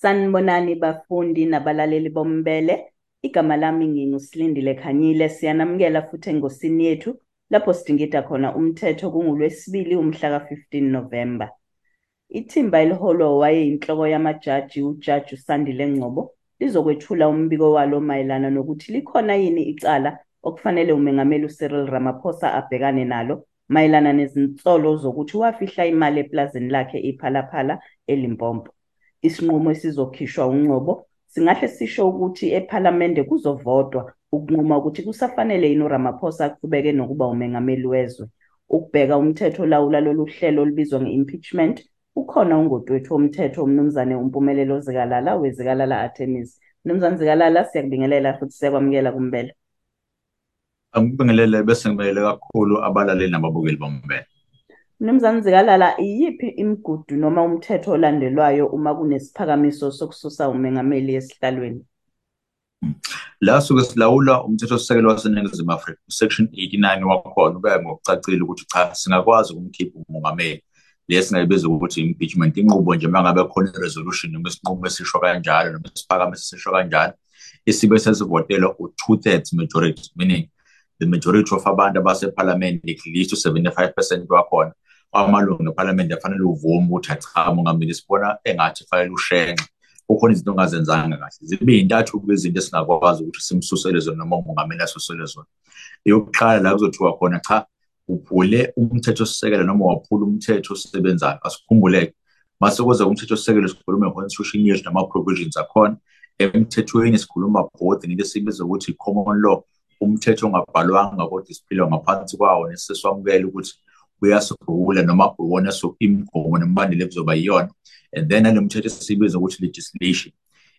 Sanibonani bafundi nabalaleli bombele. Igama lami nginguSilindile Khanyile. Siyanamukela futhi engosini yethu lapho sidingida khona umthetho kungulwesibili umhla ka-15 November. Ithimba eliholwa wayeyinhloko yamajaji uJaji Sandile Ngcobo lizokwethula umbiko walo mayelana nokuthi likhona yini icala okufanele umengameli uCyril Ramaphosa abhekane nalo mayelana nezinsolo zokuthi wafihla imali eplazini lakhe iPhalaphala eLimpopo. Isinqumo esizokhishwa uNgcobo singahle sisho ukuthi ephalamende kuzovotwa ukunquma ukuthi kusafanele yini uRamaphosa aqhubeke nokuba umengameli wezwe. Ukubheka umthetho olawula lolu hlelo olubizwa nge-impeachment ukhona ungotwethu womthetho umnumzane uMpumelelo Zikalala weZikalala Attorneys. Mnumzane Zikalala siyakubingelela futhi siyakwamukela kumbele. Angibingelele bese ngibingelele kakhulu abalaleli nababukeli bombele. Mnumzane Zikalala iyiphi imigudu noma umthetho olandelwayo uma kunesiphakamiso sokususa umengameli esihlalweni? La suke silawula umthethosisekelo waseNingizimu Afrika section 89 wakhona ubeka ngokucacile ukuthi cha singakwazi ukumkhipha umongameli lesingayibiza ukuthi impeachment. Inqubo nje mangabe khona iresolution noma isinqumo esisho kanjalo noma isiphakamiso esisho kanjalo isibe sesivotelwa u-two-thirds majority meaning the majority of abantu abasephalamende at least u-75 percent wakhona. Amalungu ephalamende afanele uvume ukuthi cha mongameli sibona engathi fanele ushenxe. Kukhona izinto ongazenzanga kahle. Zibe yintathu izinto esingakwazi ukuthi simsusele zona noma umongameli asusele zona. Eyokuqala la kuzothiwa khona cha uphule umthetho sisekelo noma waphula umthetho osebenzayo. Asikhumbuleke. Mase kuza umthetho sisekelo sikhuluma constitution yethu nama provisions akhona emthethweni sikhuluma both nginto esibiza ukuthi common law umthetho ongabhalwanga kodwa siphila ngaphansi kwawo neseswamukela ukuthi uyasibhula noma uwona so imigomo nemibandela ekuzoba yiyona. And then nale mthetho esibiza ukuthi legislation.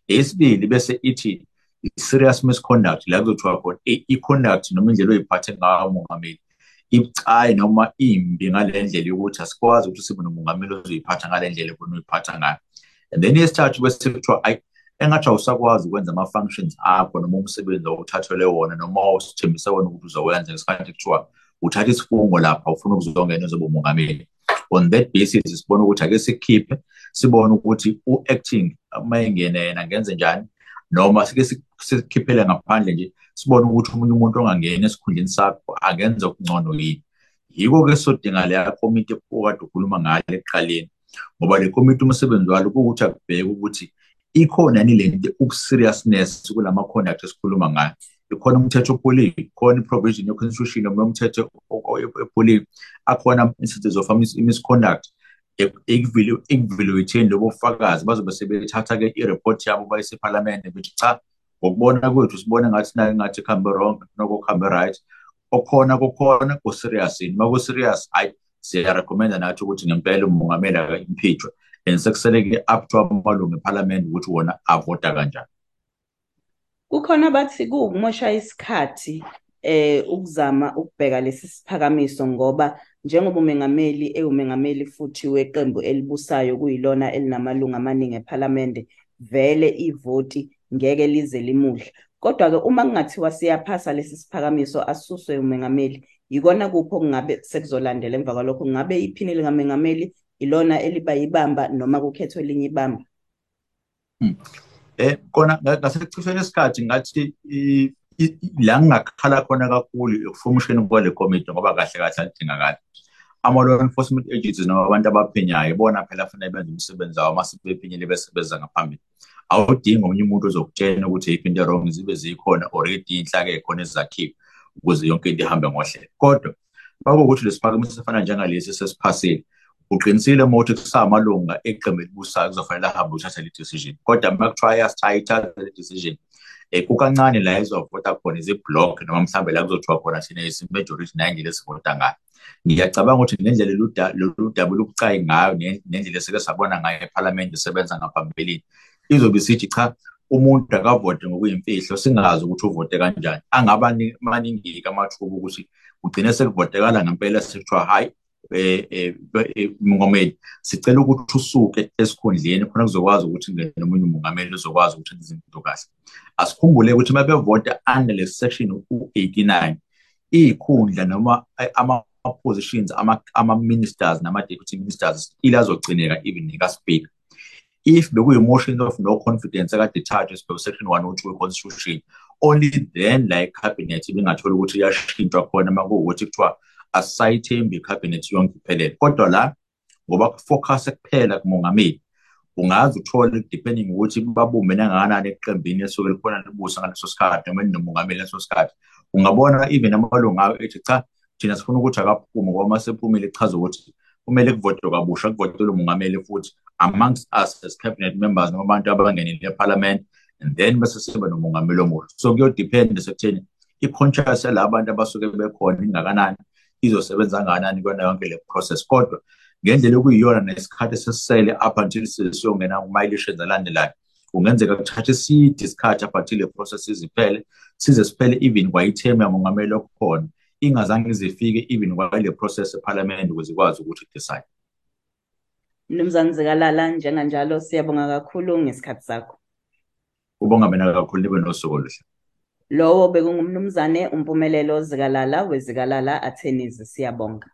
Esibili bese ithi serious misconduct la kuzothiwa khona i-conduct noma indlela oyiphathe ngayo umongameli ibucayi noma imbi ngale ndlela yokuthi asikwazi ukuthi sibe nomongameli ozoyiphatha ngale ndlela khona uyiphatha ngayo. And then yesithathu bese kuthiwa ayi engathi awusakwazi ukwenza ama-functions akho noma umsebenzi owuthathelwe wona noma usithembise wona ukuthi uzowenza ngesikhathi kuthiwa uthatha isifungo lapha ufuna ukuzongena ezoba umongameli. On that basis sibona ukuthi ake sikhiphe sibone ukuthi u-acting uma engena yena ngenze njani noma sike sikhiphele ngaphandle nje sibone ukuthi omunye umuntu ongangena esikhundleni sakho angenza okungcono yini. Yiko-ke sodinga leya komiti okade ukhuluma ngalo ekuqaleni ngoba le komiti umsebenzi walo kuwukuthi akubheke ukuthi ikhona yini lento uku-seriousness kulama-conduct esikhuluma ngayo. Ikhona umthetho ophuliwe ikhona i-provision ye-constitution noma umthetho ephuliwe akhona instances of misconduct ekuvaluatheni lobo bufakazi. Bazobe sebethatha-ke i-report yabo bayise ephalamende bethi cha ngokubona kwethu sibone ngathi nayo ngathi kuhambe wrong noko kuhambe right. Okhona kokhona ku-serious yini uma ku-serious hayi siyarekhomenda nathi ukuthi ngempela umongameli aka-impeachwe and sekuseleke up to amalungu ephalamende ukuthi wona avota kanjani. Kukhona bathi kuwukumosha isikhathi eh ukuzama ukubheka lesi siphakamiso ngoba njengoba umengameli ewumengameli futhi weqembu elibusayo kuyilona elinamalungu amaningi ephalamende vele ivoti ngeke lize limuhle. Kodwa ke uma kungathiwa siyaphasa lesi siphakamiso asuswe umengameli yikona kupho kungabe sekuzolandela emva kwalokho. Ngabe iphini lingamengameli ilona eliba yibamba noma kukhethwe elinye ibamba? Eh kona ngasekufeni isikhathi ngathi la ngingakhala khona kakhulu ekufomisheni kwale committee ngoba kahle kahle adingakala ama law enforcement agencies noma abantu abaphenyayo bona phela fanele benze umsebenzi wawo mase bephinyele besebenza ngaphambili. Awudingi omunye umuntu ozokutshela ukuthi yiphi into wrong zibe zikhona already inhlaka ekhona ezakhiwe ukuze yonke into ihambe ngohle kodwa bakuwukuthi lesiphakamiso sifana njengalesi sesiphasile uqinisile uma ukuthi kusamalunga eqembu elibusayo kuzofanele ahambe uthatha le decision. Kodwa uma kuthiwa ayithatha le decision um kukancane la ezovota khona izi-block noma mhlawumbe la kuzothiwa khona thina isi-majority nayindlela esivota ngayo. Ngiyacabanga ukuthi ngendlela lolu daba lubucayi ngayo nendlela esike sabona ngayo ephalamende isebenza ngaphambilini izobe isithi cha umuntu akavote ngokuyimfihlo singazi ukuthi uvote kanjani. Angaba maningi-ke amathuba ukuthi kugcine sekuvotekala ngempela sekuthiwa hhayi umongameli sicela ukuthi usuke esikhundleni khona kuzokwazi ukuthi ngene nomunye umongameli uzokwazi ukuthi enze izinto kahle asikhumbule ukuthi uma bevota under le section u-89 iy'khundla noma ama-positions ama-ministers nama-deputy ministers still azogcineka even nika-speaker if bekuyi-motion of no confidence akade ithathwe sibheke section 102 we-constitution only then la ikhabhinethi ibingathola ukuthi iyashintshwa khona uma kuwukuthi kuthiwa asisayithembi ikhabhinethi yonke iphelele. Kodwa la ngoba kufocus kuphela kumongameli ungaze uthole depending ukuthi babumbe nangakanani eqembini esuke likhona libusa ngaleso sikhathi noma linomongameli ngaleso sikhathi. Ungabona even amalungu ayo ethi cha thina sifuna ukuthi akaphume ngoba uma sephumile ichaza ukuthi kumele kuvotwe kabusha kuvotelwe umongameli futhi amongst us as cabinet members noma abantu abangenile eparliament and then bese siba nomongameli omusha so kuyodepend sekutheni i-conscious yala bantu abasuke bekhona ingakanani izosebenza kangakanani kuyona yonke le process. Kodwa ngendlela okuyiyona nesikhathi esisele up until sesiyongena kuma-elections alandelayo kungenzeka kuthathe iside isikhathi up until le process iziphele size siphele even kwayithemu yamongameli okhona ingazange zifike even kwale process ephalamende ukuze ikwazi ukuthi decide Mnumzane Zikalala njenganjalo siyabonga kakhulu ngesikhathi sakho. ubonga mina kakhulu nibe nosuku oluhle. Lowo bekungumnumzane umpumelelo Zikalala wezikalala Attorneys siyabonga.